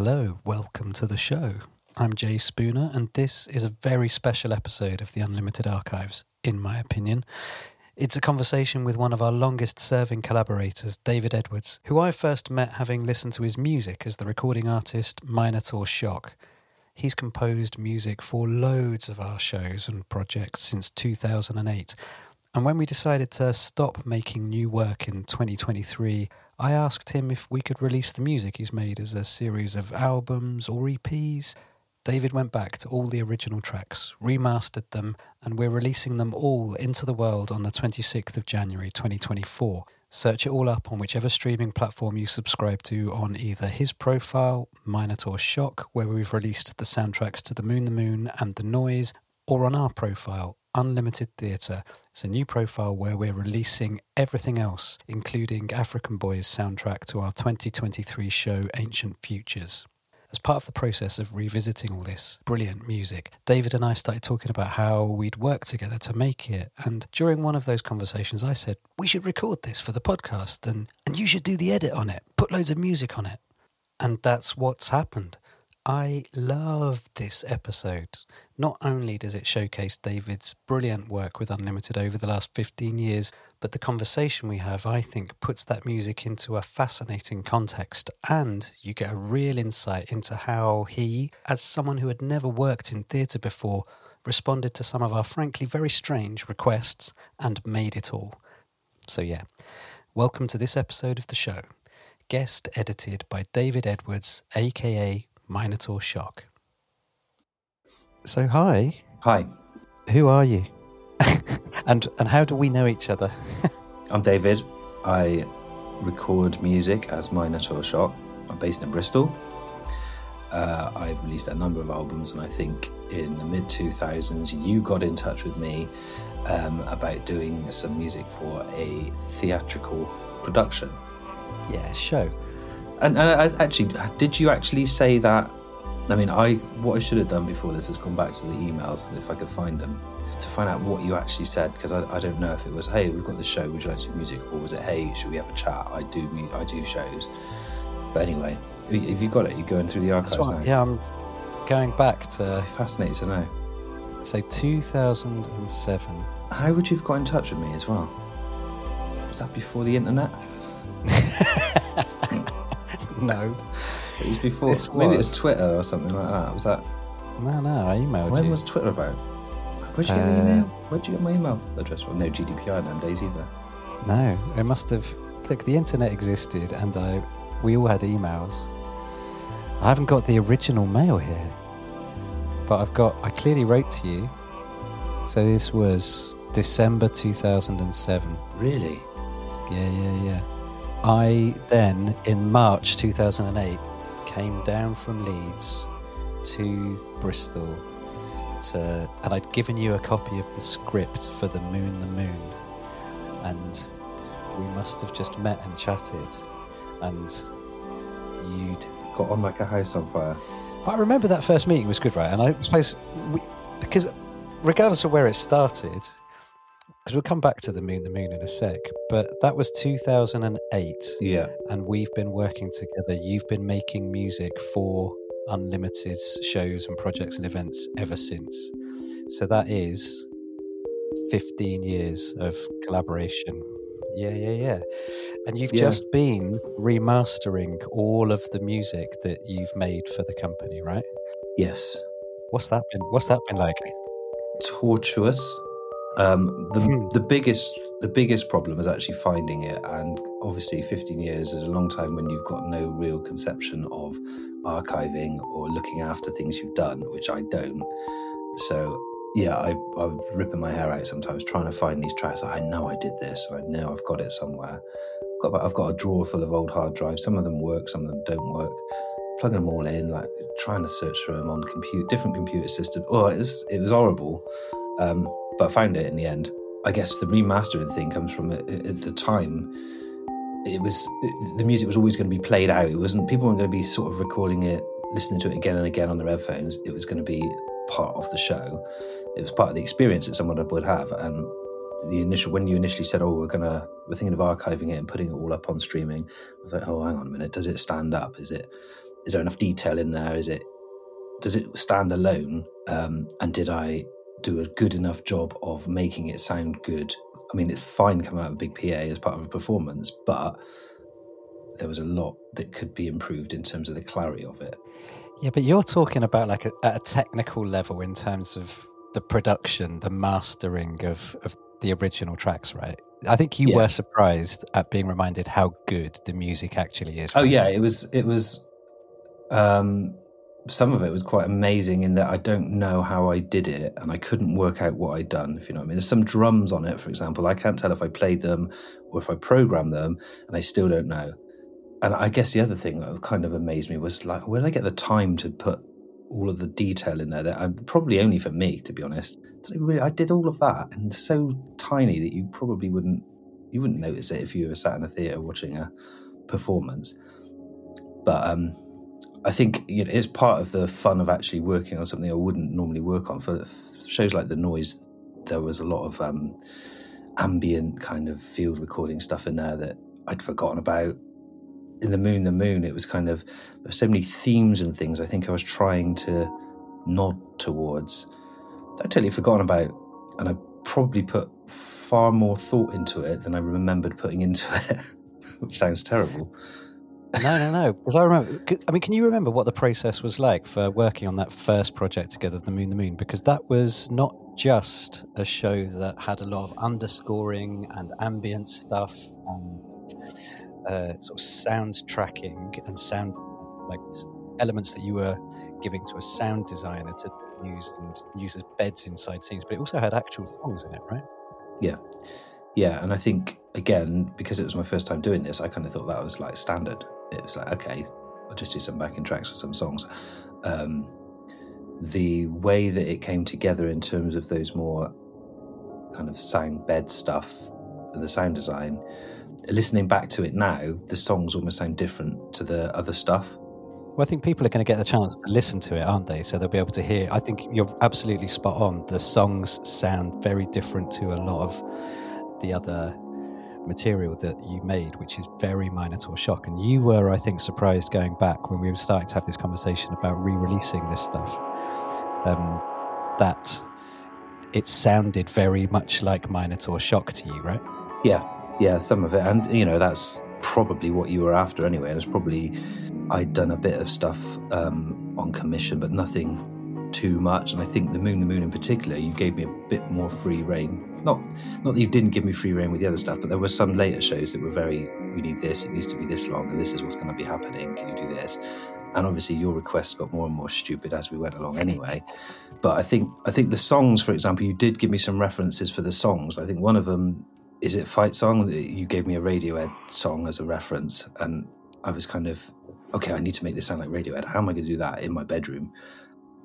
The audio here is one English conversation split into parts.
Hello, welcome to the show. I'm J Spooner, and this is a very special episode of the Unlimited Archives, in my opinion. It's a conversation with one of our longest serving collaborators, David Edwards, who I first met having listened to his music as the recording artist Minotaur Shock. He's composed music for loads of our shows and projects since 2008. And when we decided to stop making new work in 2023, I asked him if we could release the music he's made as a series of albums or EPs. David went back to all the original tracks, remastered them, and we're releasing them all into the world on the 26th of January 2024. Search it all up on whichever streaming platform you subscribe to on either his profile, Minotaur Shock, where we've released the soundtracks to The Moon, the Moon, and The Noise, or on our profile, Unlimited Theatre. It's a new profile where we're releasing everything else, including Afrikan Boy's soundtrack to our 2023 show Ancient Futures. As part of the process of revisiting all this brilliant music, David and I started talking about how we'd work together to make it. And during one of those conversations, I said, We should record this for the podcast and, and you should do the edit on it, put loads of music on it. And that's what's happened. I love this episode. Not only does it showcase David's brilliant work with Unlimited over the last 15 years, but the conversation we have, I think, puts that music into a fascinating context. And you get a real insight into how he, as someone who had never worked in theatre before, responded to some of our frankly very strange requests and made it all. So, yeah, welcome to this episode of the show. Guest edited by David Edwards, aka Minotaur Shock. So, hi. Hi, Who are you? and and how do we know each other? I'm David. I record music as Minotaur Shock. I'm based in Bristol. Uh, I've released a number of albums, and I think in the mid 2000s, you got in touch with me um, about doing some music for a theatrical production. yeah, show. And, and I, actually, did you actually say that? I mean, I what I should have done before this is gone back to the emails if I could find them to find out what you actually said because I, I don't know if it was hey we've got this show would you like to do music? or was it hey should we have a chat? I do I do shows. But anyway if you got it? You're going through the archives That's now. Yeah, I'm going back to I'm fascinated to know. so 2007. how would you have got in touch with me as well? Was that before the internet? No, it was before This maybe it was was- Twitter or something like that was that no, no. I emailed when you. was Twitter about where'd you get Uh, my email where'd you get my email address from no GDPR in them days either No, it must have. Look, the internet existed, and I we all had emails. I haven't got the original mail here, but I've got. I clearly wrote to you. So this was December 2007. really Yeah, yeah, yeah. I then, in March 2008, came down from Leeds to Bristol to, and I'd given you a copy of the script for The Moon, the Moon. And we must have just met and chatted, and you'd. got on like a house on fire But I remember that first meeting was good, right? And I suppose we, because regardless of where it started, because we'll come back to the moon, the moon in a sec. But that was 2008, yeah and we've been working together. You've been making music for Unlimited shows and projects and events ever since. So that is 15 years of collaboration. Yeah, yeah, yeah. And you've Yeah. just been remastering all of the music that you've made for the company, right? yes What's that been? What's that been like? tortuous. Um, the Hmm. the biggest the biggest problem is actually finding it, and obviously, fifteen years is a long time when you've got no real conception of archiving or looking after things you've done, which I don't. So yeah, I I was ripping my hair out sometimes trying to find these tracks. I know I did this, and I know I've got it somewhere. I've got, I've got a drawer full of old hard drives. Some of them work, some of them don't work. Plugging them all in, like trying to search for them on compute different computer systems. Oh, it was it was horrible. Um, but I found it in the end. I guess the remastering thing comes from at, the time. It was the music was always going to be played out. It wasn't people weren't going to be sort of recording it, listening to it again and again on their headphones. It was going to be part of the show. It was part of the experience that someone would have. And the initial when you initially said, "Oh, we're gonna we're thinking of archiving it and putting it all up on streaming," I was like, "Oh, hang on a minute. Does it stand up? Is it is there enough detail in there? Is it does it stand alone? Um, and did I do a good enough job of making it sound good? I mean, it's fine coming out of a big PA as part of a performance, but there was a lot that could be improved in terms of the clarity of it. Yeah, but you're talking about like a, at a technical level in terms of the production, the mastering of, of the original tracks, right? I think you yeah. were surprised at being reminded how good the music actually is. Oh yeah, it was it was um some of it was quite amazing in that I don't know how I did it and I couldn't work out what I'd done, if you know what I mean. There's some drums on it, for example. I can't tell if I played them or if I programmed them, and I still don't know. And I guess the other thing that kind of amazed me was like, where did I get the time to put all of the detail in there? That I'm probably only for me, to be honest. I did all of that and so tiny that you probably wouldn't you wouldn't notice it if you were sat in a theatre watching a performance. But um, I think you know, it's part of the fun of actually working on something I wouldn't normally work on. For, shows like The Noise, there was a lot of um, ambient kind of field recording stuff in there that I'd forgotten about. In The Moon, The Moon, it was kind of, there so many themes and things I think I was trying to nod towards. I totally forgotten about, and I probably put far more thought into it than I remembered putting into it, which sounds terrible. No, no, no. Because I remember. I mean, can you remember what the process was like for working on that first project together, The Moon, The Moon? Because that was not just a show that had a lot of underscoring and ambient stuff and uh, sort of sound tracking and sound like elements that you were giving to a sound designer to use and use as beds inside scenes, but it also had actual songs in it, right? Yeah. Yeah. And I think, again, because it was my first time doing this, I kind of thought that was like standard. It was like, okay, I'll just do some backing tracks for some songs. Um, the way that it came together in terms of those more kind of sound bed stuff and the sound design, listening back to it now, the songs almost sound different to the other stuff. Well, I think people are going to get the chance to listen to it, aren't they? So they'll be able to hear. I think you're absolutely spot on. The songs sound very different to a lot of the other material that you made, which is very Minotaur Shock. And you were, I think, surprised going back when we were starting to have this conversation about re releasing this stuff, um, that it sounded very much like Minotaur Shock to you, right? Yeah, yeah, some of it. And, you know, that's probably what you were after anyway. And it's probably I'd done a bit of stuff um, on commission, but nothing too much. And I think the Moon, the Moon in particular, you gave me a bit more free reign. Not, not that you didn't give me free reign with the other stuff, but there were some later shows that were very, we need this, it needs to be this long, and this is what's going to be happening. Can you do this? And obviously, your requests got more and more stupid as we went along, anyway. But I think, I think the songs, for example, you did give me some references for the songs. I think one of them is it Fight Song. You gave me a Radiohead song as a reference, and I was kind of okay, I need to make this sound like Radiohead. How am I going to do that in my bedroom?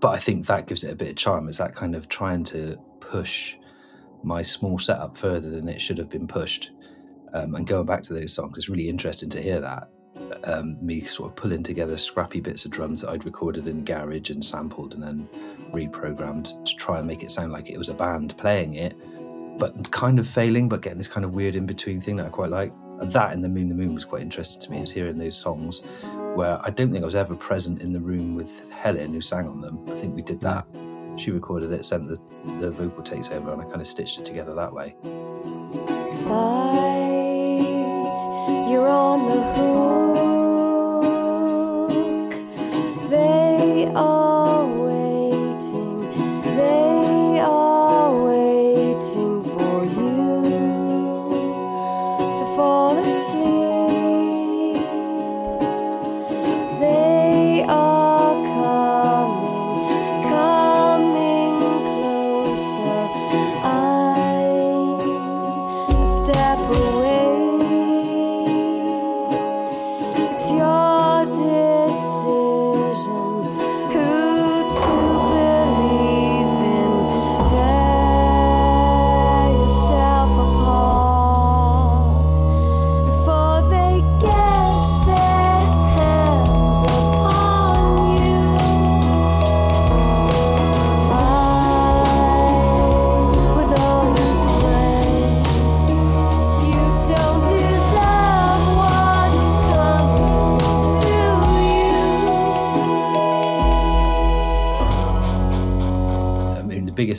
But I think that gives it a bit of charm. It's that kind of trying to push my small setup further than it should have been pushed. Um, and going back to those songs, it's really interesting to hear that. Um, me sort of pulling together scrappy bits of drums that I'd recorded in the garage and sampled and then reprogrammed to try and make it sound like it was a band playing it, but kind of failing, but getting this kind of weird in between thing that I quite like. And that in the Moon, the Moon was quite interesting to me. Was hearing those songs where I don't think I was ever present in the room with Helen who sang on them. I think we did that. She recorded it, sent the, the vocal takes over, and I kind of stitched it together that way.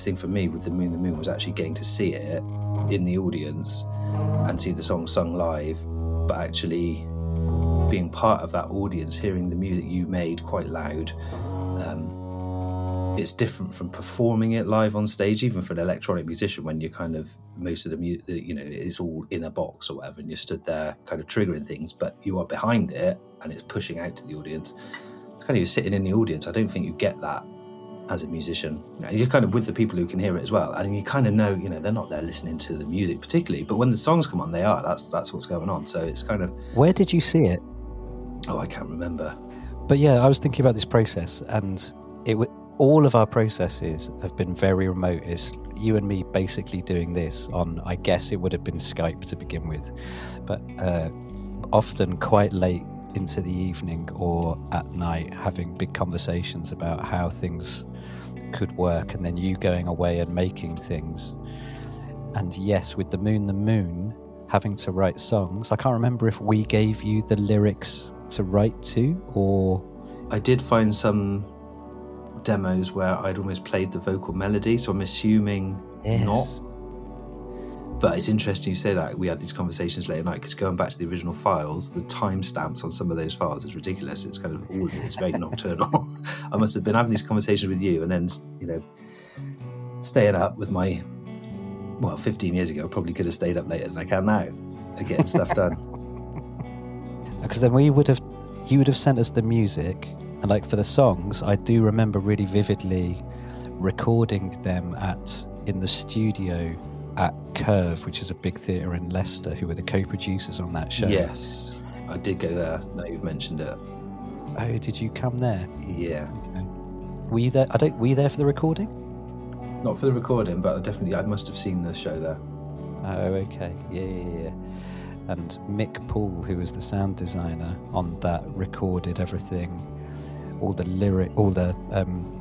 Thing for me with the Moon, the Moon was actually getting to see it in the audience and see the song sung live, but actually being part of that audience, hearing the music you made quite loud. Um, it's different from performing it live on stage, even for an electronic musician when you're kind of most of the music, you know, it's all in a box or whatever, and you're stood there kind of triggering things, but you are behind it and it's pushing out to the audience. It's kind of you're sitting in the audience. I don't think you get that as a musician. You know, you're kind of with the people who can hear it as well, and you kind of know, you know, they're not there listening to the music particularly, but when the songs come on, they are. That's that's what's going on. So it's kind of. Where did you see it? Oh, I can't remember. But yeah, I was thinking about this process, and it all of our processes have been very remote. It's you and me basically doing this on. I guess it would have been Skype to begin with, but uh, often quite late into the evening or at night, having big conversations about how things could work, and then you going away and making things. And yes, with the moon, the moon, having to write songs. I can't remember if we gave you the lyrics to write to, or I did find some demos where I'd almost played the vocal melody, so I'm assuming yes. not. But it's interesting you say that. We had these conversations late at night because going back to the original files, the timestamps on some of those files is ridiculous. It's kind of all it's very nocturnal. I must have been having these conversations with you and then, you know, staying up with my, well, 15 years ago, I probably could have stayed up later than I can now getting stuff done. Because then we would have, you would have sent us the music and like for the songs, I do remember really vividly recording them at in the studio at Curve, which is a big theatre in Leicester, who were the co-producers on that show. Yes, I did go there. Now you've mentioned it. Oh, did you come there? Yeah. Okay. Were you there? I don't. Were you there for the recording? Not for the recording, but definitely I must have seen the show there. Oh, okay. Yeah, yeah, yeah. And Mic Pool, who was the sound designer on that, recorded everything all the lyric, all the um,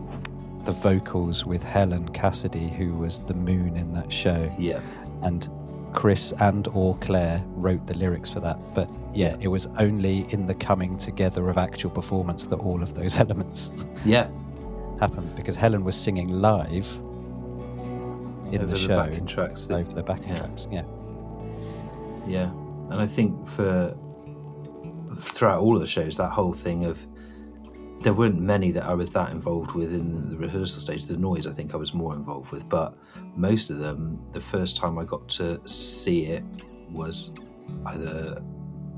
the vocals with Helen Cassidy, who was the moon in that show. Yeah, and Chris and or Claire wrote the lyrics for that. But yeah, it was only in the coming together of actual performance that all of those elements yeah happened because Helen was singing live in over the, show backing tracks over the backing yeah. tracks. Yeah, yeah, and I think for throughout all of the shows, that whole thing of there weren't many that I was that involved with in the rehearsal stage. The noise, I think, I was more involved with, but most of them, the first time I got to see it was either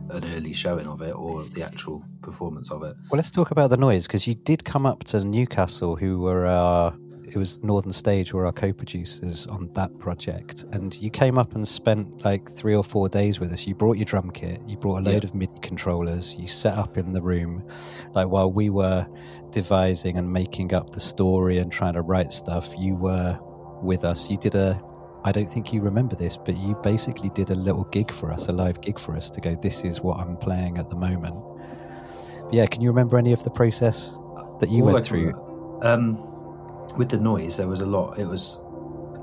an early showing of it or the actual performance of it. Well, let's talk about the noise because you did come up to Newcastle, who were our it was Northern Stage were our co-producers on that project, and you came up and spent like three or four days with us. You brought your drum kit, you brought a load yeah. of MIDI controllers, you set up in the room, like while we were devising and making up the story and trying to write stuff. You were with us. You did a I don't think you remember this, but you basically did a little gig for us, a live gig for us to go, this is what I'm playing at the moment. But yeah, can you remember any of the process that you All went through? Um, with the noise, there was a lot. It was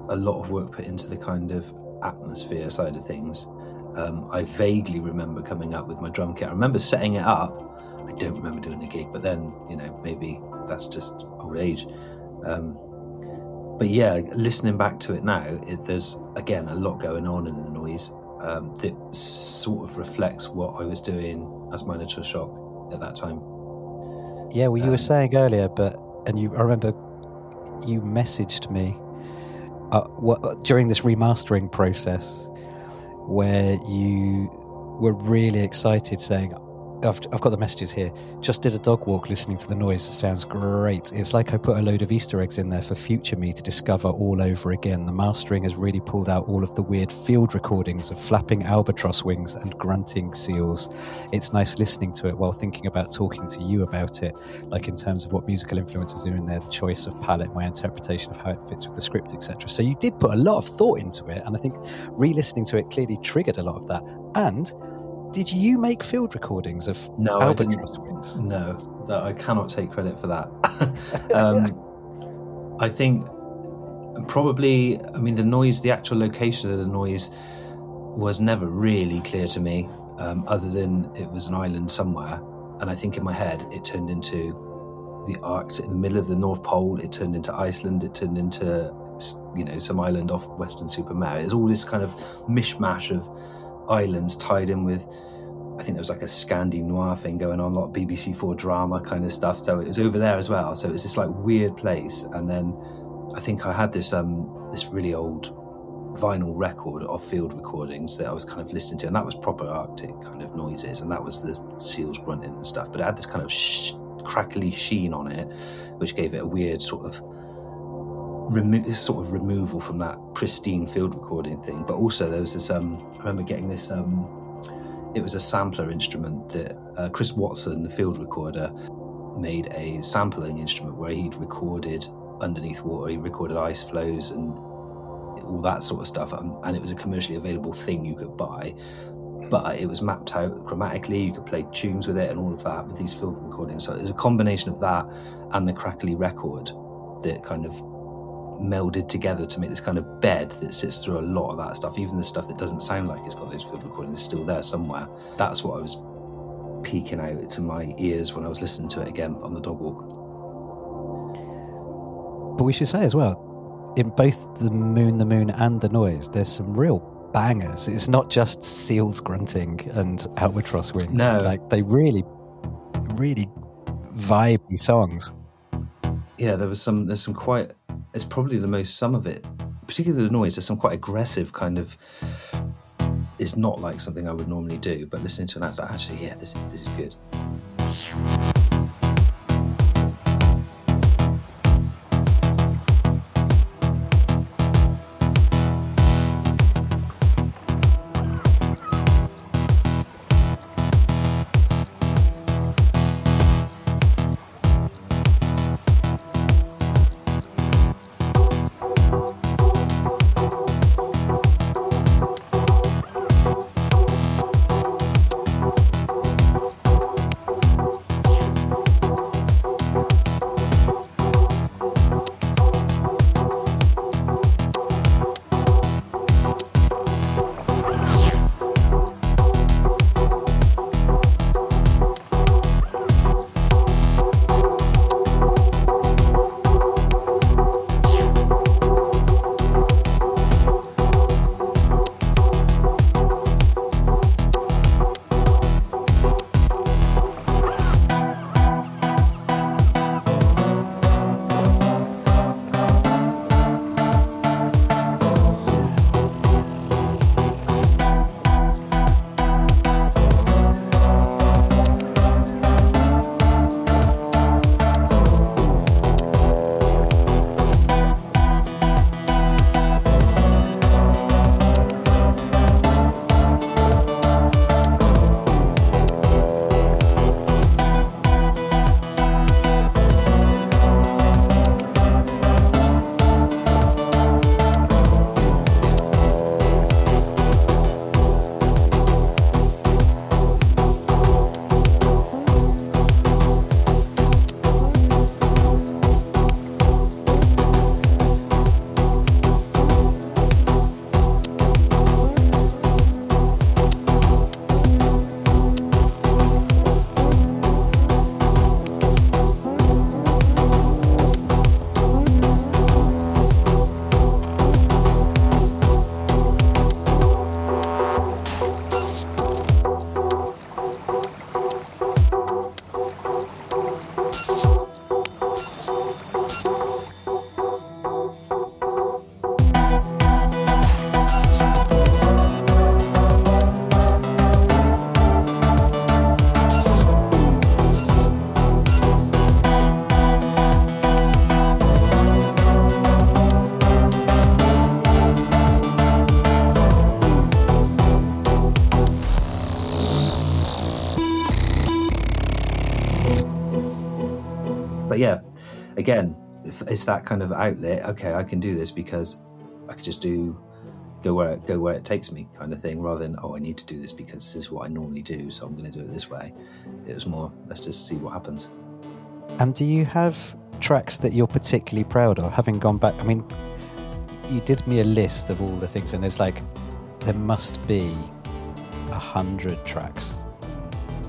a lot of work put into the kind of atmosphere side of things. Um, I vaguely remember coming up with my drum kit. I remember setting it up. I don't remember doing a gig, but then you know maybe that's just old age. Um, but yeah, listening back to it now, it, there's again a lot going on in the noise um, that sort of reflects what I was doing as Minotaur Shock at that time. Yeah, well, you were um, saying earlier, but and you, I remember you messaged me uh, what, during this remastering process where you were really excited saying I've, I've got the messages here. Just did a dog walk listening to the noise. Sounds great. It's like I put a load of Easter eggs in there for future me to discover all over again. The mastering has really pulled out all of the weird field recordings of flapping albatross wings and grunting seals. It's nice listening to it while thinking about talking to you about it, like in terms of what musical influences are in there, the choice of palette, my interpretation of how it fits with the script, etc. So you did put a lot of thought into it, and I think re-listening to it clearly triggered a lot of that. And did you make field recordings of no, albatross wings? No, that I cannot take credit for that. um, I think probably, I mean, the noise, the actual location of the noise was never really clear to me, um, other than it was an island somewhere. And I think in my head, it turned into the Arctic, in the middle of the North Pole. It turned into Iceland. It turned into you know some island off Weston-super-Mare. It's all this kind of mishmash of islands tied in with. I think there was like a Scandi noir thing going on, a lot of BBC Four drama kind of stuff. So it was over there as well. So it was this like weird place. And then I think I had this um this really old vinyl record of field recordings that I was kind of listening to, and that was proper Arctic kind of noises, and that was the seals grunting and stuff. But it had this kind of sh- crackly sheen on it, which gave it a weird sort of remo- this sort of removal from that pristine field recording thing. But also there was this. Um, I remember getting this. Um, it was a sampler instrument that uh, Chris Watson, the field recorder, made a sampling instrument where he'd recorded underneath water. He recorded ice flows and all that sort of stuff, um, and it was a commercially available thing you could buy. But it was mapped out chromatically. You could play tunes with it and all of that with these field recordings. So it was a combination of that and the crackly record that kind of melded together to make this kind of bed that sits through a lot of that stuff. Even the stuff that doesn't sound like it's got those field recordings is still there somewhere. That's what I was peeking out to my ears when I was listening to it again on the dog walk. But we should say as well, in both the moon, the moon, and the noise, there's some real bangers. It's not just seals grunting and albatross wings. No. like they really, really vibey songs. Yeah, there was some. There's some quite. It's probably the most. Some of it, particularly the noise. There's some quite aggressive kind of. It's not like something I would normally do, but listening to it, that's like, actually, yeah, this is this is good. It's that kind of outlet. Okay, I can do this because I could just do go where it, go where it takes me kind of thing, rather than oh I need to do this because this is what I normally do, so I'm going to do it this way. It was more let's just see what happens. And do you have tracks that you're particularly proud of? Having gone back, I mean, you did me a list of all the things, and there's like, there must be a hundred tracks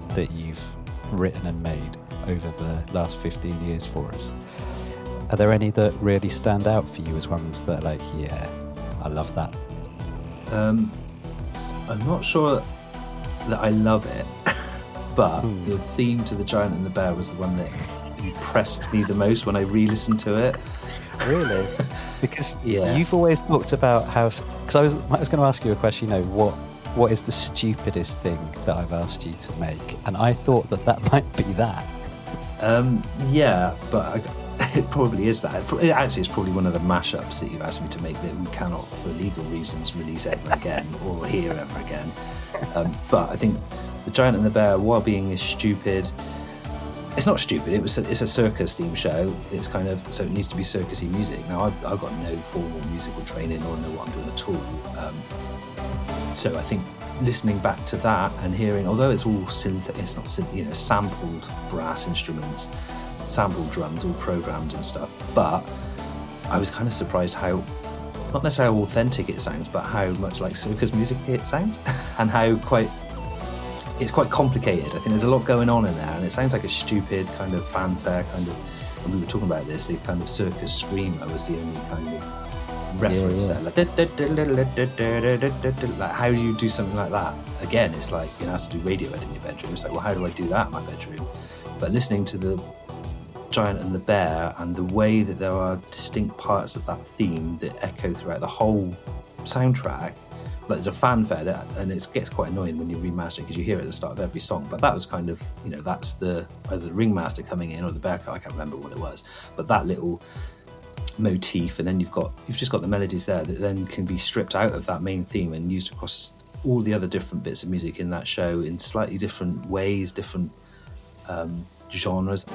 that you've written and made over the last 15 years for us. Are there any that really stand out for you as ones that are like, yeah, I love that? Um, I'm not sure that I love it, but Hmm. the theme to The Giant and the Bear was the one that impressed me the most when I re listened to it. Really? because Yeah. you've always talked about how. Because I was, I was going to ask you a question. You know, what what is the stupidest thing that I've asked you to make? And I thought that that might be that. Um, yeah, but I, it probably is that. It Actually, it's probably one of the mashups that you've asked me to make that we cannot, for legal reasons, release ever again or hear ever again. Um, but I think the Giant and the Bear, while being is stupid, it's not stupid. It was a, it's a circus theme show. It's kind of so it needs to be circusy music. Now I've, I've got no formal musical training or know what I'm doing at all. Um, so I think listening back to that and hearing, although it's all synth, it's not synth, you know, sampled brass instruments, sampled drums, all programmed and stuff. But I was kind of surprised how, not necessarily how authentic it sounds, but how much like circus music it sounds, and how quite. It's quite complicated. I think there's a lot going on in there, and it sounds like a stupid kind of fanfare kind of. And we were talking about this. The kind of circus screamer was the only kind of reference yeah. there. Like, like how do you do something like that? Again, it's like you know, have to do Radiohead in your bedroom. It's like, well, how do I do that in my bedroom? But listening to the Giant and the Bear and the way that there are distinct parts of that theme that echo throughout the whole soundtrack. Like there's a fanfare and it gets quite annoying when you remaster it because you hear it at the start of every song. But that was kind of, you know, that's the either the ringmaster coming in or the bear. I can't remember what it was, but that little motif, and then you've got you've just got the melodies there that then can be stripped out of that main theme and used across all the other different bits of music in that show in slightly different ways, different um, genres.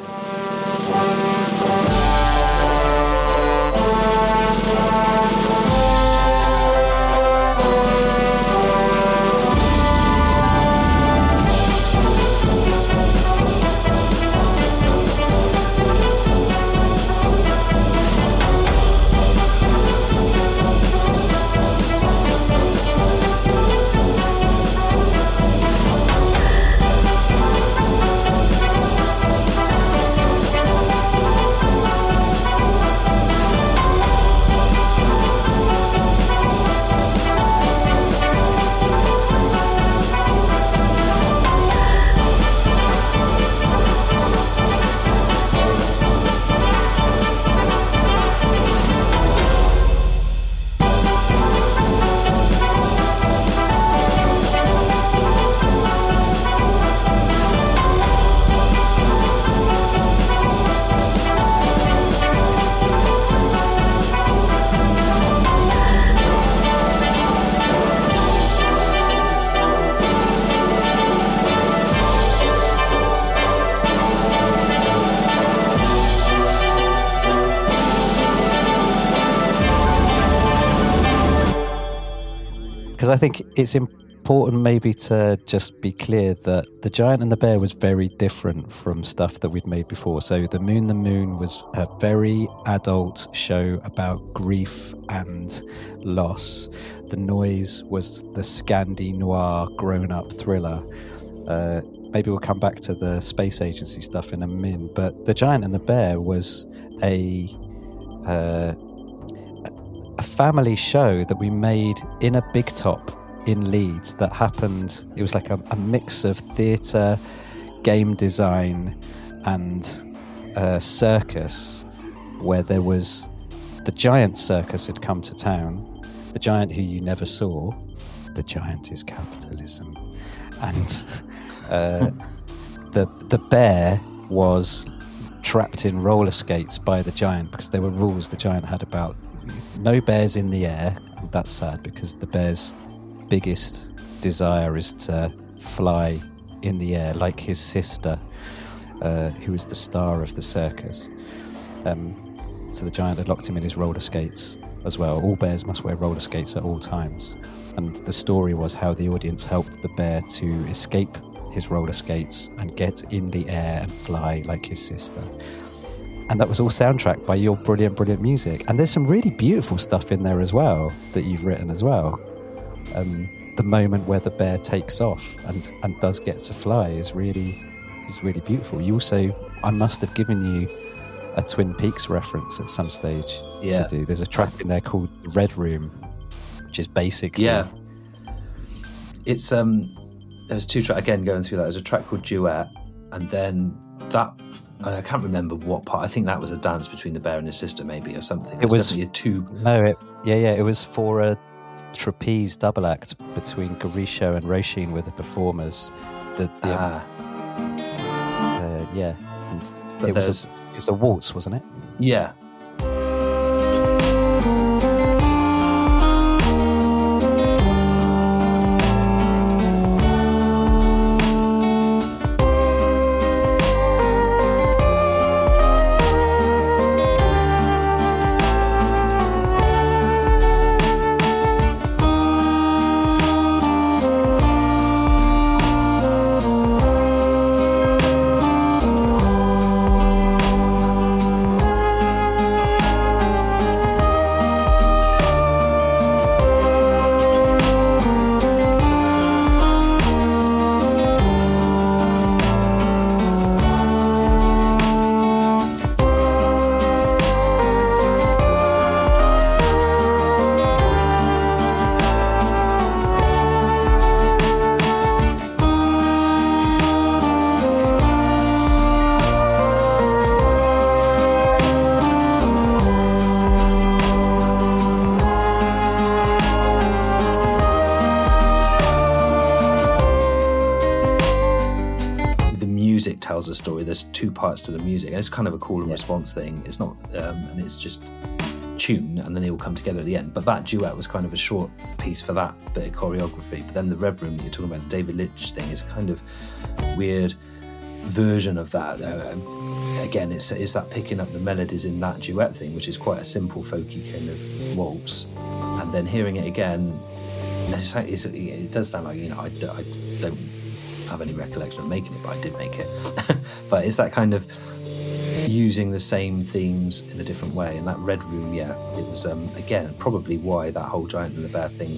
Because I think it's important maybe to just be clear that The Giant and the Bear was very different from stuff that we'd made before. So The Moon, the Moon was a very adult show about grief and loss. The Noise was the Scandi noir grown up thriller. Uh, maybe we'll come back to the space agency stuff in a min, but The Giant and the Bear was a. Uh, a family show that we made in a big top in Leeds that happened. It was like a, a mix of theatre, game design, and circus, where there was the giant circus had come to town, the giant who you never saw. The giant is capitalism, and uh, the the bear was trapped in roller skates by the giant because there were rules the giant had about no bears in the air. That's sad because the bear's biggest desire is to fly in the air like his sister, uh, who is the star of the circus. Um, so the giant had locked him in his roller skates as well. All bears must wear roller skates at all times. And the story was how the audience helped the bear to escape his roller skates and get in the air and fly like his sister and that was all soundtracked by your brilliant, brilliant music. And there's some really beautiful stuff in there as well that you've written as well. Um, the moment where the bear takes off and, and does get to fly is really is really beautiful. You also, I must have given you a Twin Peaks reference at some stage Yeah. to do. There's a track in there called The Red Room, which is basically Yeah. It's um there's two track again going through that. There's a track called Duet, and then that I can't remember what part. I think that was a dance between the bear and his sister, maybe or something. It was- definitely a two. No, it, yeah, yeah, it was for a trapeze double act between Garisho and Roshin with the performers. The, the Ah, uh, yeah, and but it was a, it was a waltz, wasn't it? yeah. Music tells a story. There's two parts to the music. It's kind of a call and response thing. It's not, um, and it's just tune, and then they all come together at the end. But that duet was kind of a short piece for that bit of choreography. But then the Red Room that you're talking about, the David Lynch thing, is a kind of weird version of that. Um, again, it's it's that picking up the melodies in that duet thing, which is quite a simple, folky kind of waltz, and then hearing it again. It's, it's, it does sound like you know I, I don't have any recollection of making it, but I did make it. but it's that kind of using the same themes in a different way. And that Red Room, yeah, it was um, again probably why that whole Giant and the Bear thing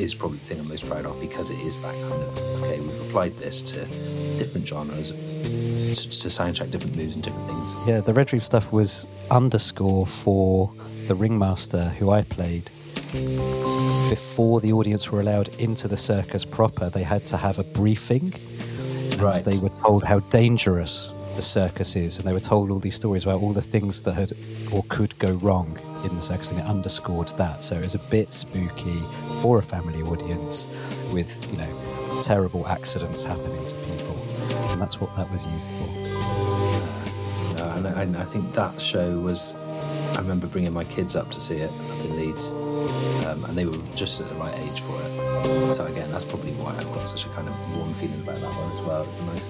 is probably the thing I'm most proud of because it is that kind of okay, we've applied this to different genres to, to soundtrack different moves and different things. Yeah, the Red Room stuff was underscore for the ringmaster who I played. Before the audience were allowed into the circus proper, they had to have a briefing. And Right. they were told how dangerous the circus is, and they were told all these stories about all the things that had or could go wrong in the circus, and it underscored that. So it was a bit spooky for a family audience with, you know, terrible accidents happening to people. And that's what that was used for. Uh, and, I, and I think that show was. I remember bringing my kids up to see it up in Leeds, um, and they were just at the right age for it. So again, that's probably why I've got such a kind of warm feeling about that one as well. It was a nice,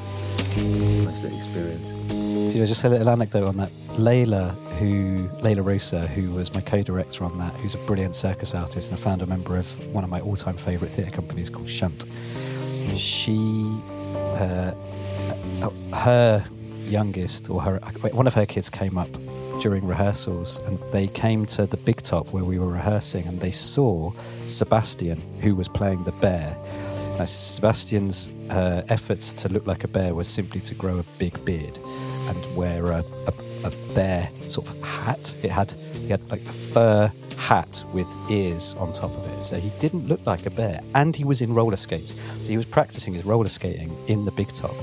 nice little experience. So, you know, just a little anecdote on that. Layla, who Layla Rosa, who was my co-director on that, who's a brilliant circus artist, and a founder member of one of my all-time favourite theatre companies called Shunt. She, uh, her youngest or her one of her kids came up during rehearsals, and they came to the big top where we were rehearsing, and they saw Sebastian, who was playing the bear. Now, Sebastian's uh, efforts to look like a bear was simply to grow a big beard and wear a, a, a bear sort of hat. It had he had like a fur hat with ears on top of it, so he didn't look like a bear. And he was in roller skates, so he was practicing his roller skating in the big top.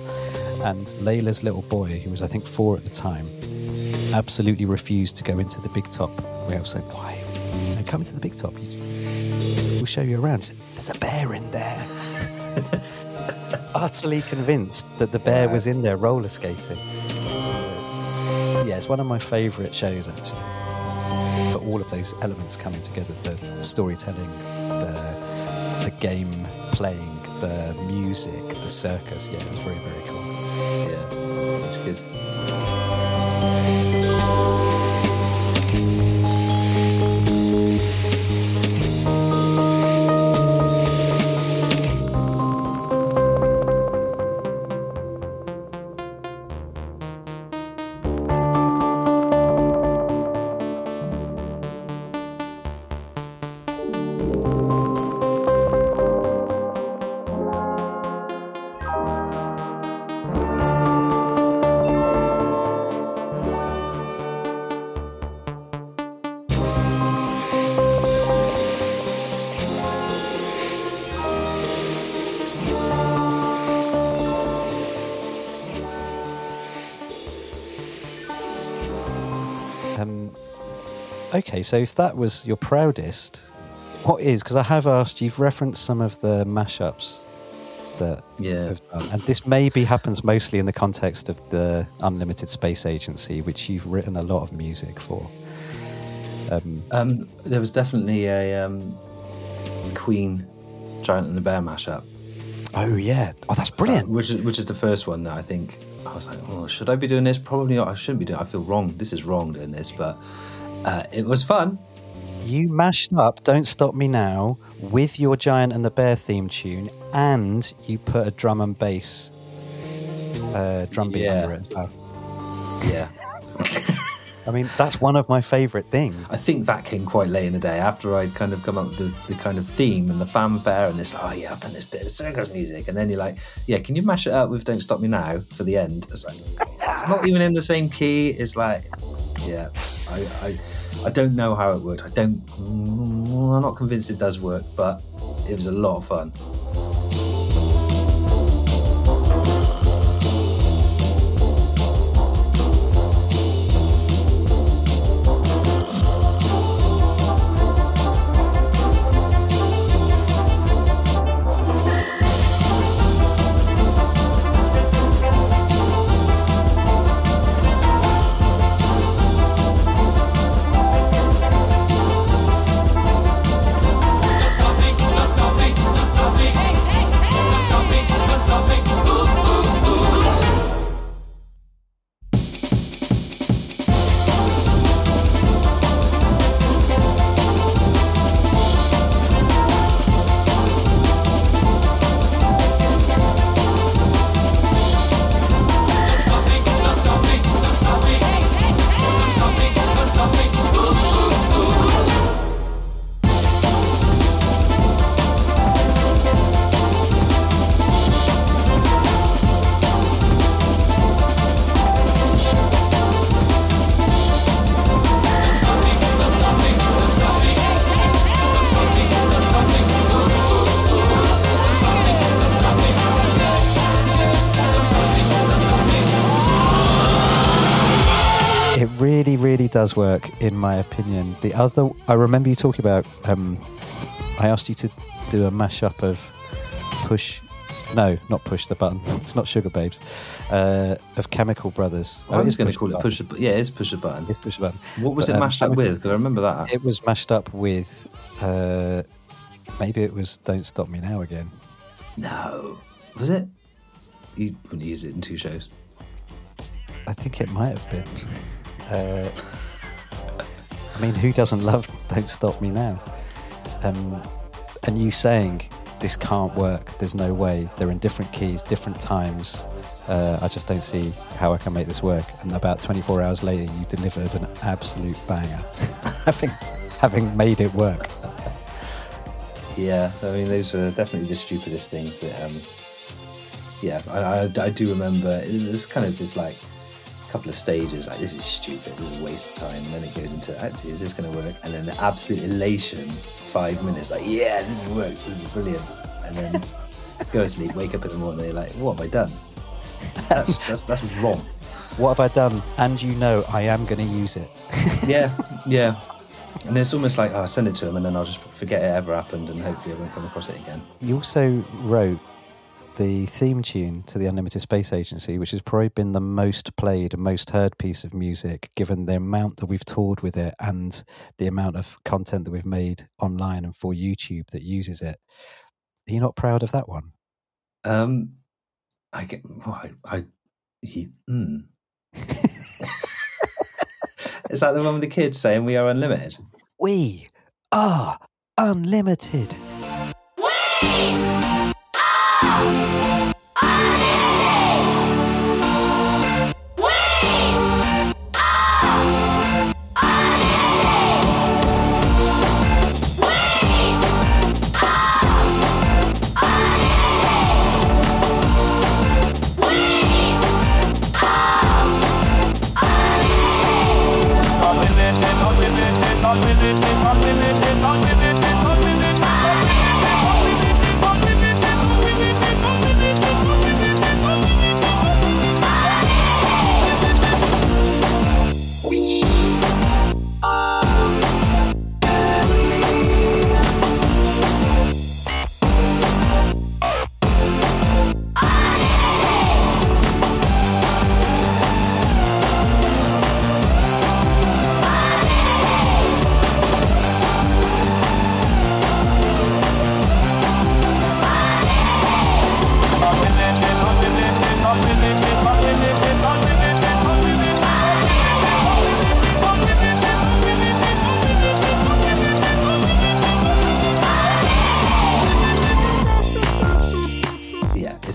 And Layla's little boy, who was I think four at the time, absolutely refused to go into the big top. We all said, "Why? Know, come into the big top. We'll show you around." There's a bear in there. Utterly convinced that the bear was in there roller skating. Yeah, it's one of my favourite shows actually. But all of those elements coming together the storytelling, the, the game playing, the music, the circus yeah, it was very, very cool. Um, okay, so if that was your proudest, what is? Because I have asked, you've referenced some of the mashups that Yeah. have done, and this maybe happens mostly in the context of the Unlimited Space Agency, which you've written a lot of music for. Um, Um, there was definitely a um, Queen Giant and the Bear mashup. oh yeah, oh that's brilliant. Uh, which is which is the first one that I think I was like, oh, should I be doing this? Probably not. I shouldn't be doing. I feel wrong. This is wrong doing this, but uh, it was fun. You mashed up "Don't Stop Me Now" with your Giant and the Bear theme tune, and you put a drum and bass uh, drum beat Yeah. under it as well. Yeah, I mean, that's one of my favourite things. I think that came quite late in the day after I'd kind of come up with the, the kind of theme and the fanfare and this. Oh yeah, I've done this bit of circus music, and then you're like, yeah, can you mash it up with "Don't Stop Me Now" for the end? It's like not even in the same key. It's like, yeah, I. I I don't know how it would. I don't. I'm not convinced it does work, but it was a lot of fun. Does work, in my opinion. The other, I remember you talking about. Um, I asked you to do a mashup of push. No, not push the button. It's not Sugababes. Uh, of Chemical Brothers. I was going to call it Button. push. A, yeah, it's push a button. It's push the button. What was But, it um, mashed up with? Because I remember that. It was mashed up with. Uh, maybe it was "Don't Stop Me Now" again. No, was it? You wouldn't use it in two shows. I think it might have been. Uh, I mean, who doesn't love "Don't Stop Me Now"? Um, and you saying this can't work. There's no way. They're in different keys, different times. Uh, I just don't see how I can make this work. And about 24 hours later, you delivered an absolute banger, having having made it work. Yeah, I mean those are definitely the stupidest things. That, um, yeah, I, I, I do remember. It's, it's kind of this like couple of stages. Like this is stupid. This is a waste of time. And then it goes into actually, is this going to work? And then the absolute elation for five minutes. Like yeah, this works. This is brilliant. And then go to sleep, wake up in the morning. You're like, what have I done? That's that's, that's wrong. What have I done? And you know, I am going to use it. Yeah, yeah. And it's almost like oh, I'll send it to him, and then I'll just forget it ever happened, and hopefully I won't come across it again. You also wrote the theme tune to the Unlimited Space Agency, which has probably been the most played and most heard piece of music, given the amount that we've toured with it and the amount of content that we've made online and for YouTube that uses it. Are you not proud of that one? Um, I get. Oh, I. I he, mm. Is that the one with the kids saying we are unlimited? We are unlimited.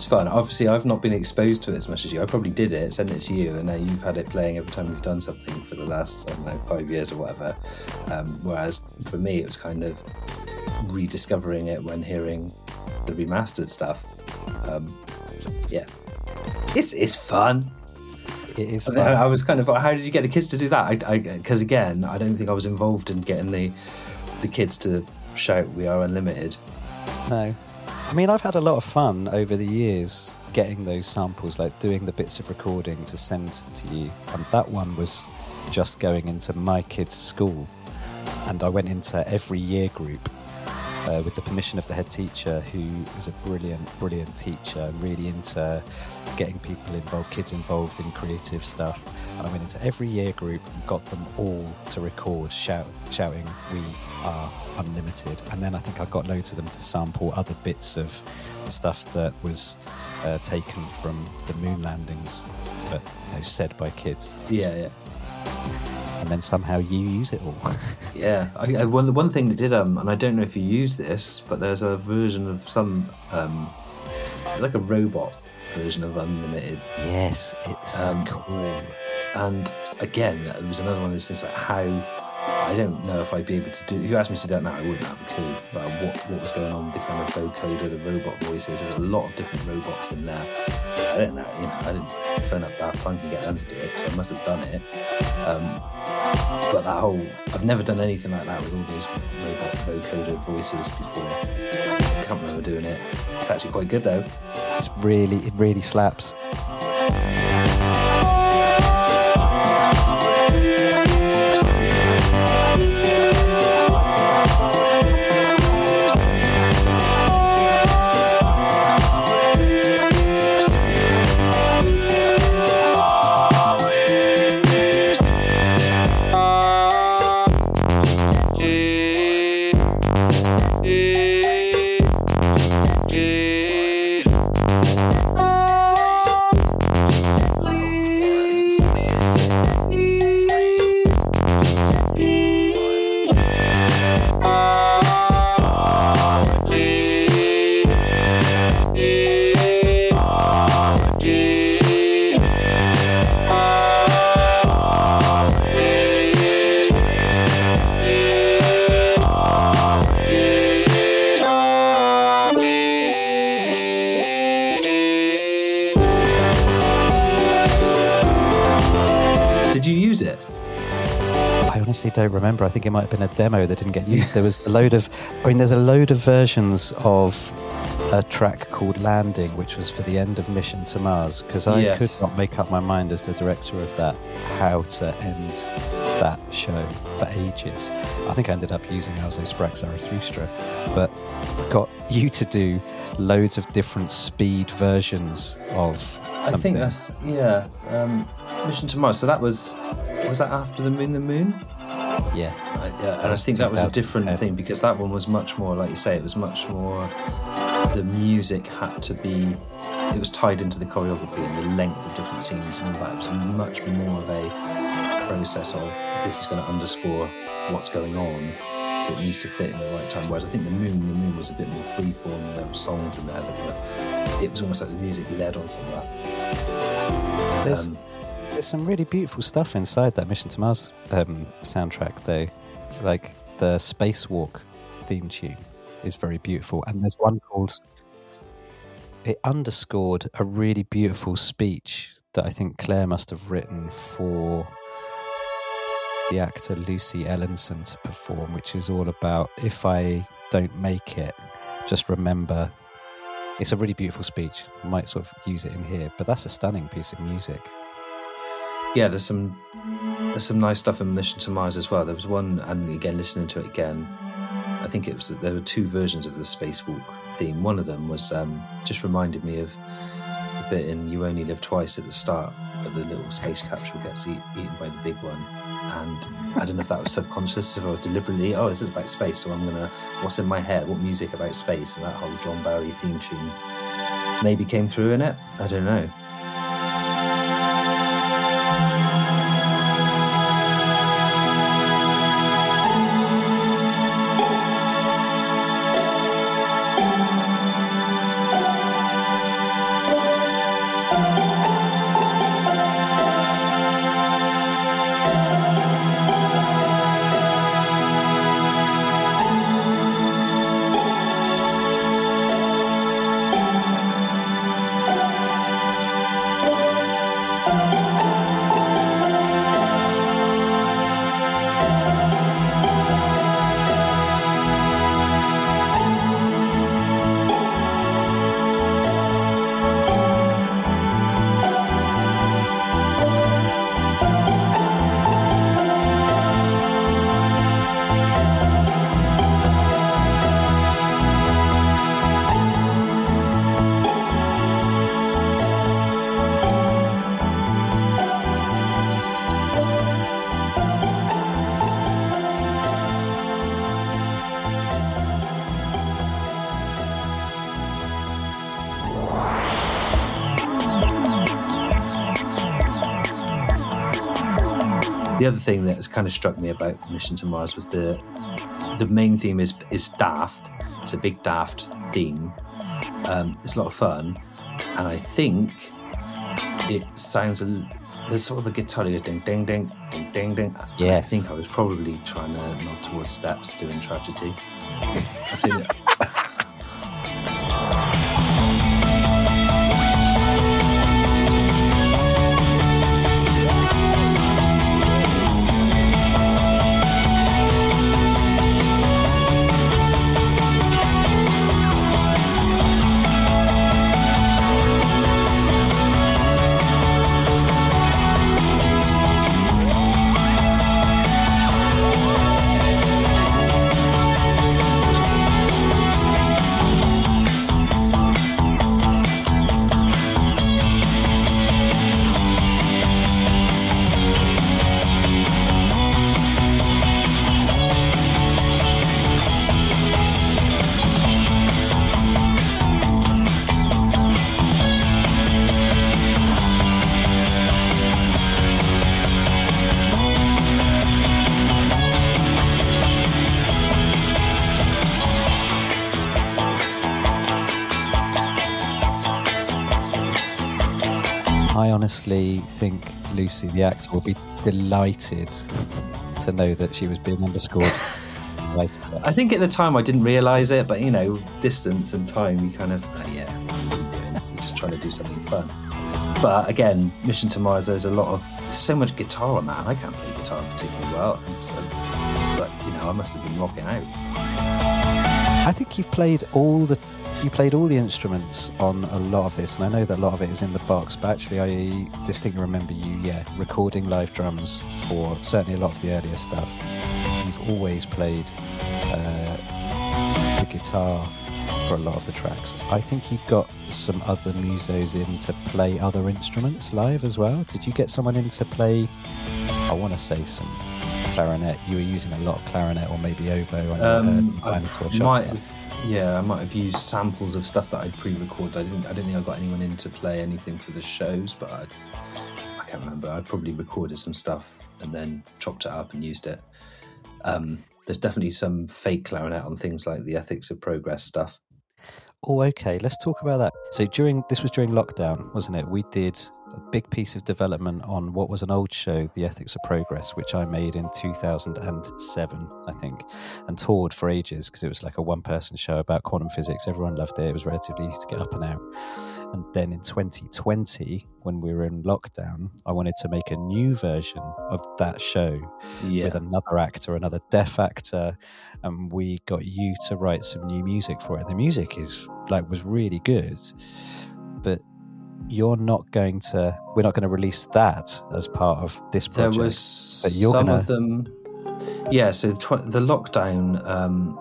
It's fun. Obviously, I've not been exposed to it as much as you. I probably did it, sent it to you, and now you've had it playing every time we've done something for the last, I don't know, five years or whatever. Um, whereas for me, it was kind of rediscovering it when hearing the remastered stuff. Um, yeah, it's it's fun. It is. I, Fun. I was kind of, how did you get the kids to do that? I because again, I don't think I was involved in getting the the kids to shout "We are unlimited." No. I mean, I've had a lot of fun over the years getting those samples, like doing the bits of recording to send to you. And that one was just going into my kids' school. And I went into every year group uh, with the permission of the head teacher, who is a brilliant, brilliant teacher, really into getting people involved, kids involved in creative stuff. And I went into every year group and got them all to record shout, shouting, We are unlimited. And then I think I got loads of them to sample other bits of stuff that was uh, taken from the moon landings, but you know, said by kids. Yeah, yeah. And then somehow you use it all. Yeah, I, I, one the one thing that did um, and I don't know if you use this, but there's a version of some um, like a robot version of Unlimited, yes, it's Um, cool. and again, it was another one of those things like how I don't know if I'd be able to do. If you asked me to do that now, I wouldn't have a clue about what what was going on. The kind of vocoder, the robot voices. There's a lot of different robots in there. I don't know. You know, I didn't phone up Daft Punk and get them to do it, so I must have done it. Um, but that whole, I've never done anything like that with all those robot vocoder voices before. I can't remember doing it. It's actually quite good though. It's really, it really slaps. Don't remember. I think it might have been a demo that didn't get used. There was a load of, I mean, there's a load of versions of a track called Landing, which was for the end of Mission to Mars, because I Yes. could not make up my mind as the director of that how to end that show for ages. I think I ended up using Also sprach Zarathustra, but got you to do loads of different speed versions of something. I think that's yeah. Um, Mission to Mars. So that was was that after the Moon? The Moon. Yeah. Uh, yeah, and I think that was a different thing because that one was much more, like you say, it was much more. The music had to be, it was tied into the choreography and the length of different scenes and all that. It was much more of a process of this is going to underscore what's going on, so it needs to fit in the right time. Whereas I think the Moon, the Moon was a bit more freeform. and There were songs in there that were, it was almost like the music led on some of that. There's, Um, there's some really beautiful stuff inside that Mission to Mars um, soundtrack, though. Like the Spacewalk theme tune is very beautiful, and there's one called. It underscored a really beautiful speech that I think Claire must have written for the actor Lucy Ellenson to perform, which is all about if I don't make it, just remember. It's a really beautiful speech. I might sort of use it in here, but that's a stunning piece of music. Yeah, there's some there's some nice stuff in Mission to Mars as well. There was one, and again, listening to it again, I think it was there were two versions of the spacewalk theme. One of them was um, just reminded me of the bit in "You Only Live Twice" at the start, where the little space capsule gets eat, eaten by the big one. And I don't know if that was subconscious, was deliberately, oh, this is about space, so I'm gonna, what's in my head, what music about space, and that whole John Barry theme tune maybe came through in it. I don't know. The other thing that has kind of struck me about Mission to Mars was the the main theme is is daft. It's a big daft theme. Um, it's a lot of fun, and I think it sounds a there's sort of a guitar ding ding ding ding ding ding. Yes. I think I was probably trying to nod towards steps doing tragedy. I think think Lucy, the actor, will be delighted to know that she was being underscored. later. I think at the time I didn't realise it, but you know, distance and time, you kind of, oh, yeah, what are you doing? You're just trying to do something fun. But again, Mission to Mars, there's a lot of, so much guitar on that, and I can't play guitar particularly well. So, but, you know, I must have been rocking out. I think you've played all the you played all the instruments on a lot of this, and I know that a lot of it is in the box. But actually, I distinctly remember you, yeah, recording live drums for certainly a lot of the earlier stuff. You've always played uh, the guitar for a lot of the tracks. I think you've got some other musos in to play other instruments live as well. Did you get someone in to play? I want to say some clarinet. You were using a lot of clarinet or maybe oboe Um, I Shop might have, yeah, I might have used samples of stuff that I'd pre-recorded. I didn't, I don't think I got anyone in to play anything for the shows, but I, I can't remember. I probably recorded some stuff and then chopped it up and used it. Um, there's definitely some fake clarinet on things like the ethics of progress stuff. Oh, okay. Let's talk about that. So during this was during lockdown, wasn't it? We did a big piece of development on what was an old show, The Ethics of Progress, which I made in 2007, I think, and toured for ages because it was like a one-person show about quantum physics. Everyone loved it. It was relatively easy to get up and out. And then in 2020, when we were in lockdown, I wanted to make a new version of that show Yeah, with another actor, another deaf actor, and we got you to write some new music for it. The music is like was really good, but you're not going to. We're not going to release that as part of this there project. was but you're some gonna- of them. Yeah, so the, tw- the lockdown um,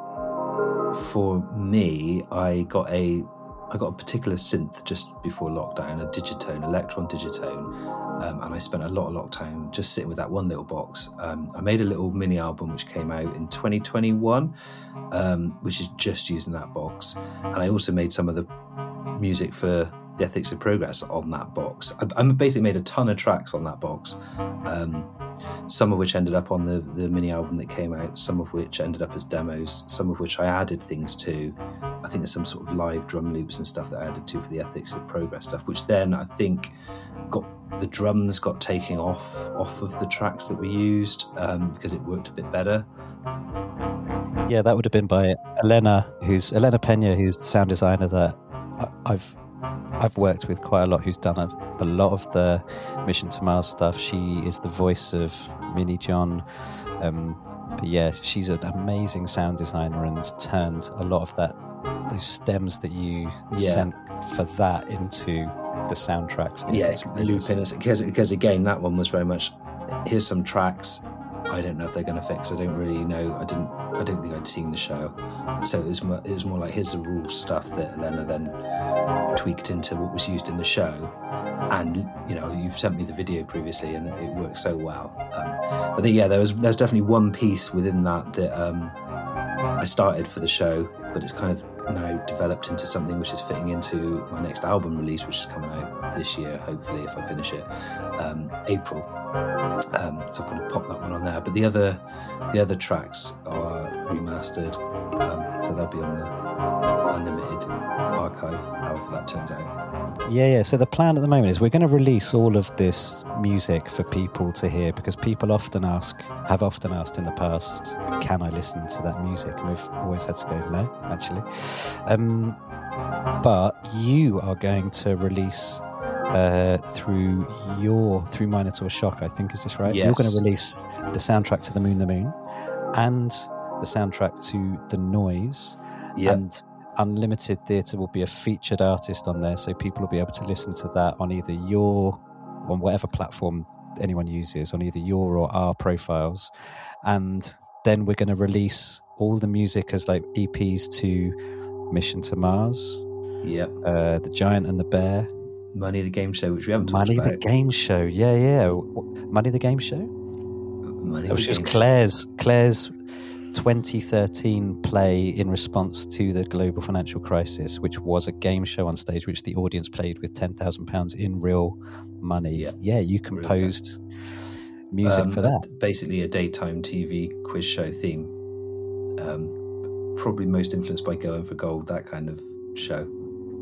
for me, I got a I got a particular synth just before lockdown, a digitone, Elektron digitone, um, and I spent a lot of lockdown just sitting with that one little box. Um, I made a little mini album which came out in 2021, um, which is just using that box, and I also made some of the music for the Ethics of Progress on that box. I, I basically made a ton of tracks on that box. Um, some of which ended up on the, the mini album that came out, some of which ended up as demos, some of which I added things to. I think there's some sort of live drum loops and stuff that I added to for the Ethics of Progress stuff, which then I think got the drums got taken off off of the tracks that were used um, because it worked a bit better. yeah, that would have been by Elena, who's Elena Pena, who's the sound designer that I've I've worked with quite a lot. Who's done a, a lot of the Mission to Mars stuff. She is the voice of Minnie John. Um, but yeah, she's an amazing sound designer and turned a lot of that those stems that you Yeah. sent for that into the soundtrack. For the yeah, Ethics of Progress. looping because because again that one was very much here's some tracks. I don't know if they're going to fix. I don't really know. I didn't. I don't think I'd seen the show, so it was more, it was more like here's the rule stuff that Elena then tweaked into what was used in the show. And you know, you've sent me the video previously, and it worked so well. Um, but then, yeah, there was there's definitely one piece within that that um, I started for the show, but it's kind of now developed into something which is fitting into my next album release, which is coming out this year, hopefully, if I finish it, um, April. Um, so I'm going to pop that one on there. But the other, the other tracks are remastered, um, so they'll be on the unlimited archive, however that turns out. Yeah, yeah. So the plan at the moment is we're going to release all of this music for people to hear because people often ask, have often asked in the past, can I listen to that music? And we've always had to go, no, actually. Um, but you are going to release uh, through your through Minotaur Shock, I think is this right? Yes. You're going to release the soundtrack to the Moon, the Moon, and the soundtrack to the Noise, Yeah, and Unlimited Theatre will be a featured artist on there, so people will be able to listen to that on either your, on whatever platform anyone uses, on either your or our profiles, and then we're going to release all the music as like EPs to Mission to Mars, yeah. uh, The Giant and the Bear, Money the Game Show, which we haven't talked Money the Game Show, yeah, yeah, Money the Game Show. Money It was just Claire's Claire's 2013 play in response to the global financial crisis, which was a game show on stage, which the audience played with 10,000 pounds in real money. Yeah. Yeah, you composed music Um, for that. Basically, a daytime TV quiz show theme. Um, probably most influenced by Going for Gold, that kind of show.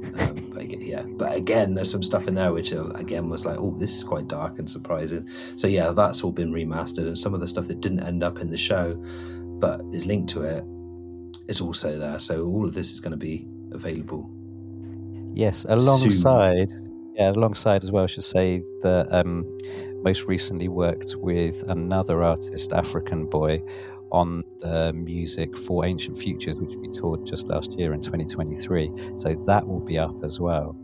Um, but again, yeah, but again, there's some stuff in there which uh, again was like, oh, this is quite dark and surprising. So yeah, that's all been remastered, and some of the stuff that didn't end up in the show, but is linked to it, is also there. So all of this is going to be available. Yes, alongside, yeah, alongside as well, I should say that um, most recently worked with another artist, Afrikan Boy, on the music for Ancient Futures, which we toured just last year in 2023. So that will be up as well,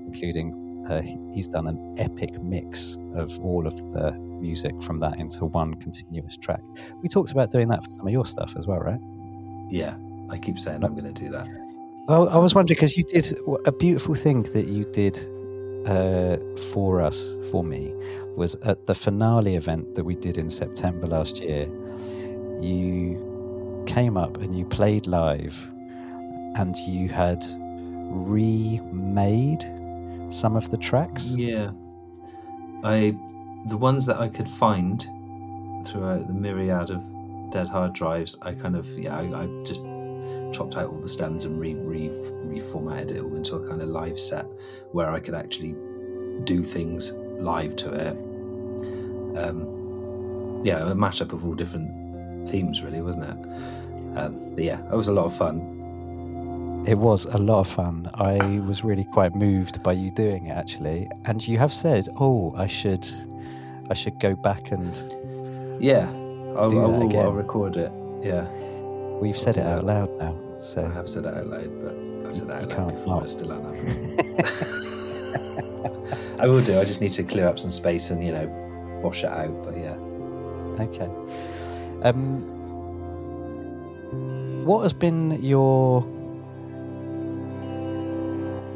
including uh, he's done an epic mix of all of the music from that into one continuous track. We talked about doing that for some of your stuff as well, right? Yeah, I keep saying I'm going to do that. Well, I was wondering because you did a beautiful thing that you did uh, for us, for me, was at the finale event that we did in September last year. You came up and you played live, and you had remade some of the tracks. Yeah, I the ones that I could find throughout the myriad of dead hard drives, I kind of yeah, I, I just chopped out all the stems and re, re reformatted it all into a kind of live set where I could actually do things live to it. Um, yeah, a mashup of all different themes, really, wasn't it? Um, but yeah, it was a lot of fun. It was a lot of fun. I was really quite moved by you doing it actually, and you have said, "Oh, I should, I should go back and." Yeah, I'll, Do I that again. I'll record it. Yeah. We've said it out loud now, So I have said it out loud, but I've said it out You loud can't before. not. I still haven't. I will do. I just need to clear up some space and you know wash it out. But yeah, okay. Um, what has been your?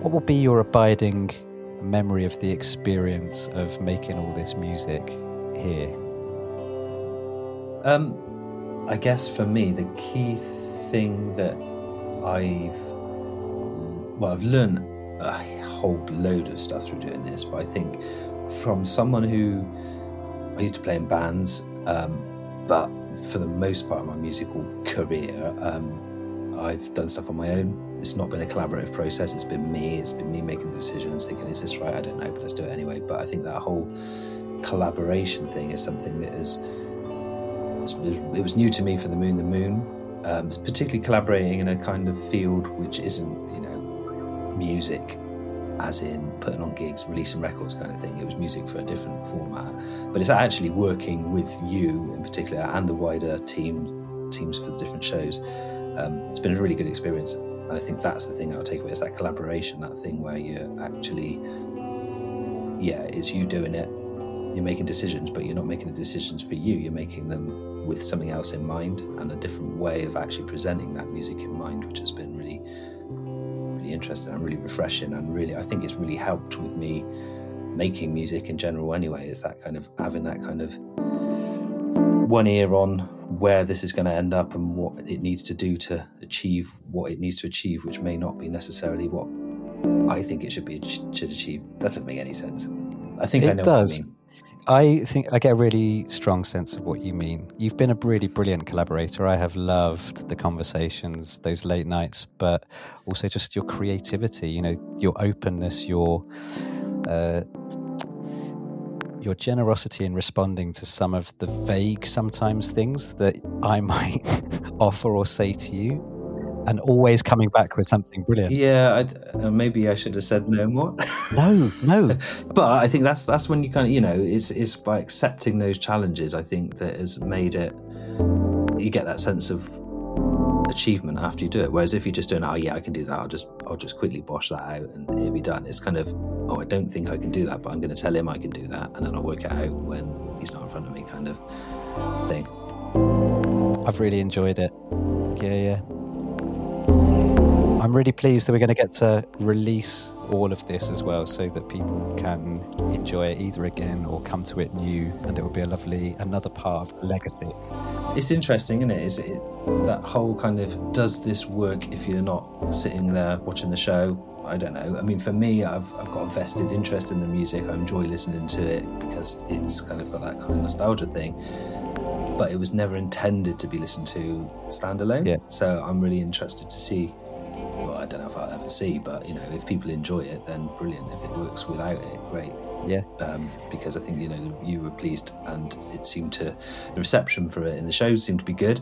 What will be your abiding memory of the experience of making all this music here? um, I guess for me the key thing that I've well I've learned a whole load of stuff through doing this, but I think from someone who I used to play in bands, um, but for the most part of my musical career, um, I've done stuff on my own. It's not been a collaborative process. It's been me. It's been me making the decisions, thinking, "Is this right? I don't know, but let's do it anyway." But I think that whole collaboration thing is something that is it was, new to me for the Moon, the Moon, um, particularly collaborating in a kind of field which isn't, you know, music, as in putting on gigs, releasing records, kind of thing. It was music for a different format, but it's actually working with you in particular and the wider team teams for the different shows. Um, it's been a really good experience, and I think that's the thing I'll take away is that collaboration, that thing where you're actually, yeah, it's you doing it you're making decisions, but you're not making the decisions for you. You're making them with something else in mind and a different way of actually presenting that music in mind, which has been really, really interesting and really refreshing. And really, I think it's really helped with me making music in general. Anyway, is that kind of having that kind of one ear on where this is going to end up and what it needs to do to achieve what it needs to achieve, which may not be necessarily what I think it should be should achieve. That doesn't make any sense. I think it I know does. what I mean. I think I get a really strong sense of what you mean. You've been a really brilliant collaborator. I have loved the conversations, those late nights, but also just your creativity. You know, your openness, your uh, your generosity in responding to some of the vague, sometimes things that I might offer or say to you, and always coming back with something brilliant. Yeah, uh, maybe I should have said no more. no, no. but I think that's that's when you kind of you know it's it's by accepting those challenges. I think that has made it. You get that sense of achievement after you do it. Whereas if you're just doing, oh yeah, I can do that. I'll just I'll just quickly bosh that out and it'll be done. It's kind of, oh, I don't think I can do that, but I'm going to tell him I can do that, and then I'll work it out when he's not in front of me, kind of thing. I've really enjoyed it. Yeah, yeah. I'm really pleased that we're going to get to release all of this as well so that people can enjoy it either again or come to it new and it will be a lovely another part of the legacy. It's interesting, isn't it? Is it that whole kind of does this work if you're not sitting there watching the show? I don't know. I mean, for me, I've, I've got a vested interest in the music. I enjoy listening to it because it's kind of got that kind of nostalgia thing but it was never intended to be listened to standalone. Yeah. So I'm really interested to see well, I don't know if I'll ever see, but you know, if people enjoy it, then brilliant. If it works without it, great. Yeah. Um, because I think you know you were pleased, and it seemed to the reception for it in the shows seemed to be good.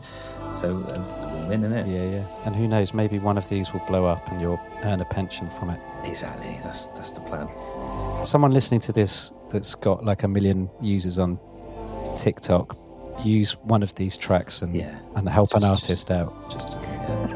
So uh, win-win, isn't it? Yeah, yeah. And who knows? Maybe one of these will blow up, and you'll earn a pension from it. Exactly. That's that's the plan. Someone listening to this that's got like a million users on TikTok, use one of these tracks and yeah. and help just, an artist out. Just. Yeah.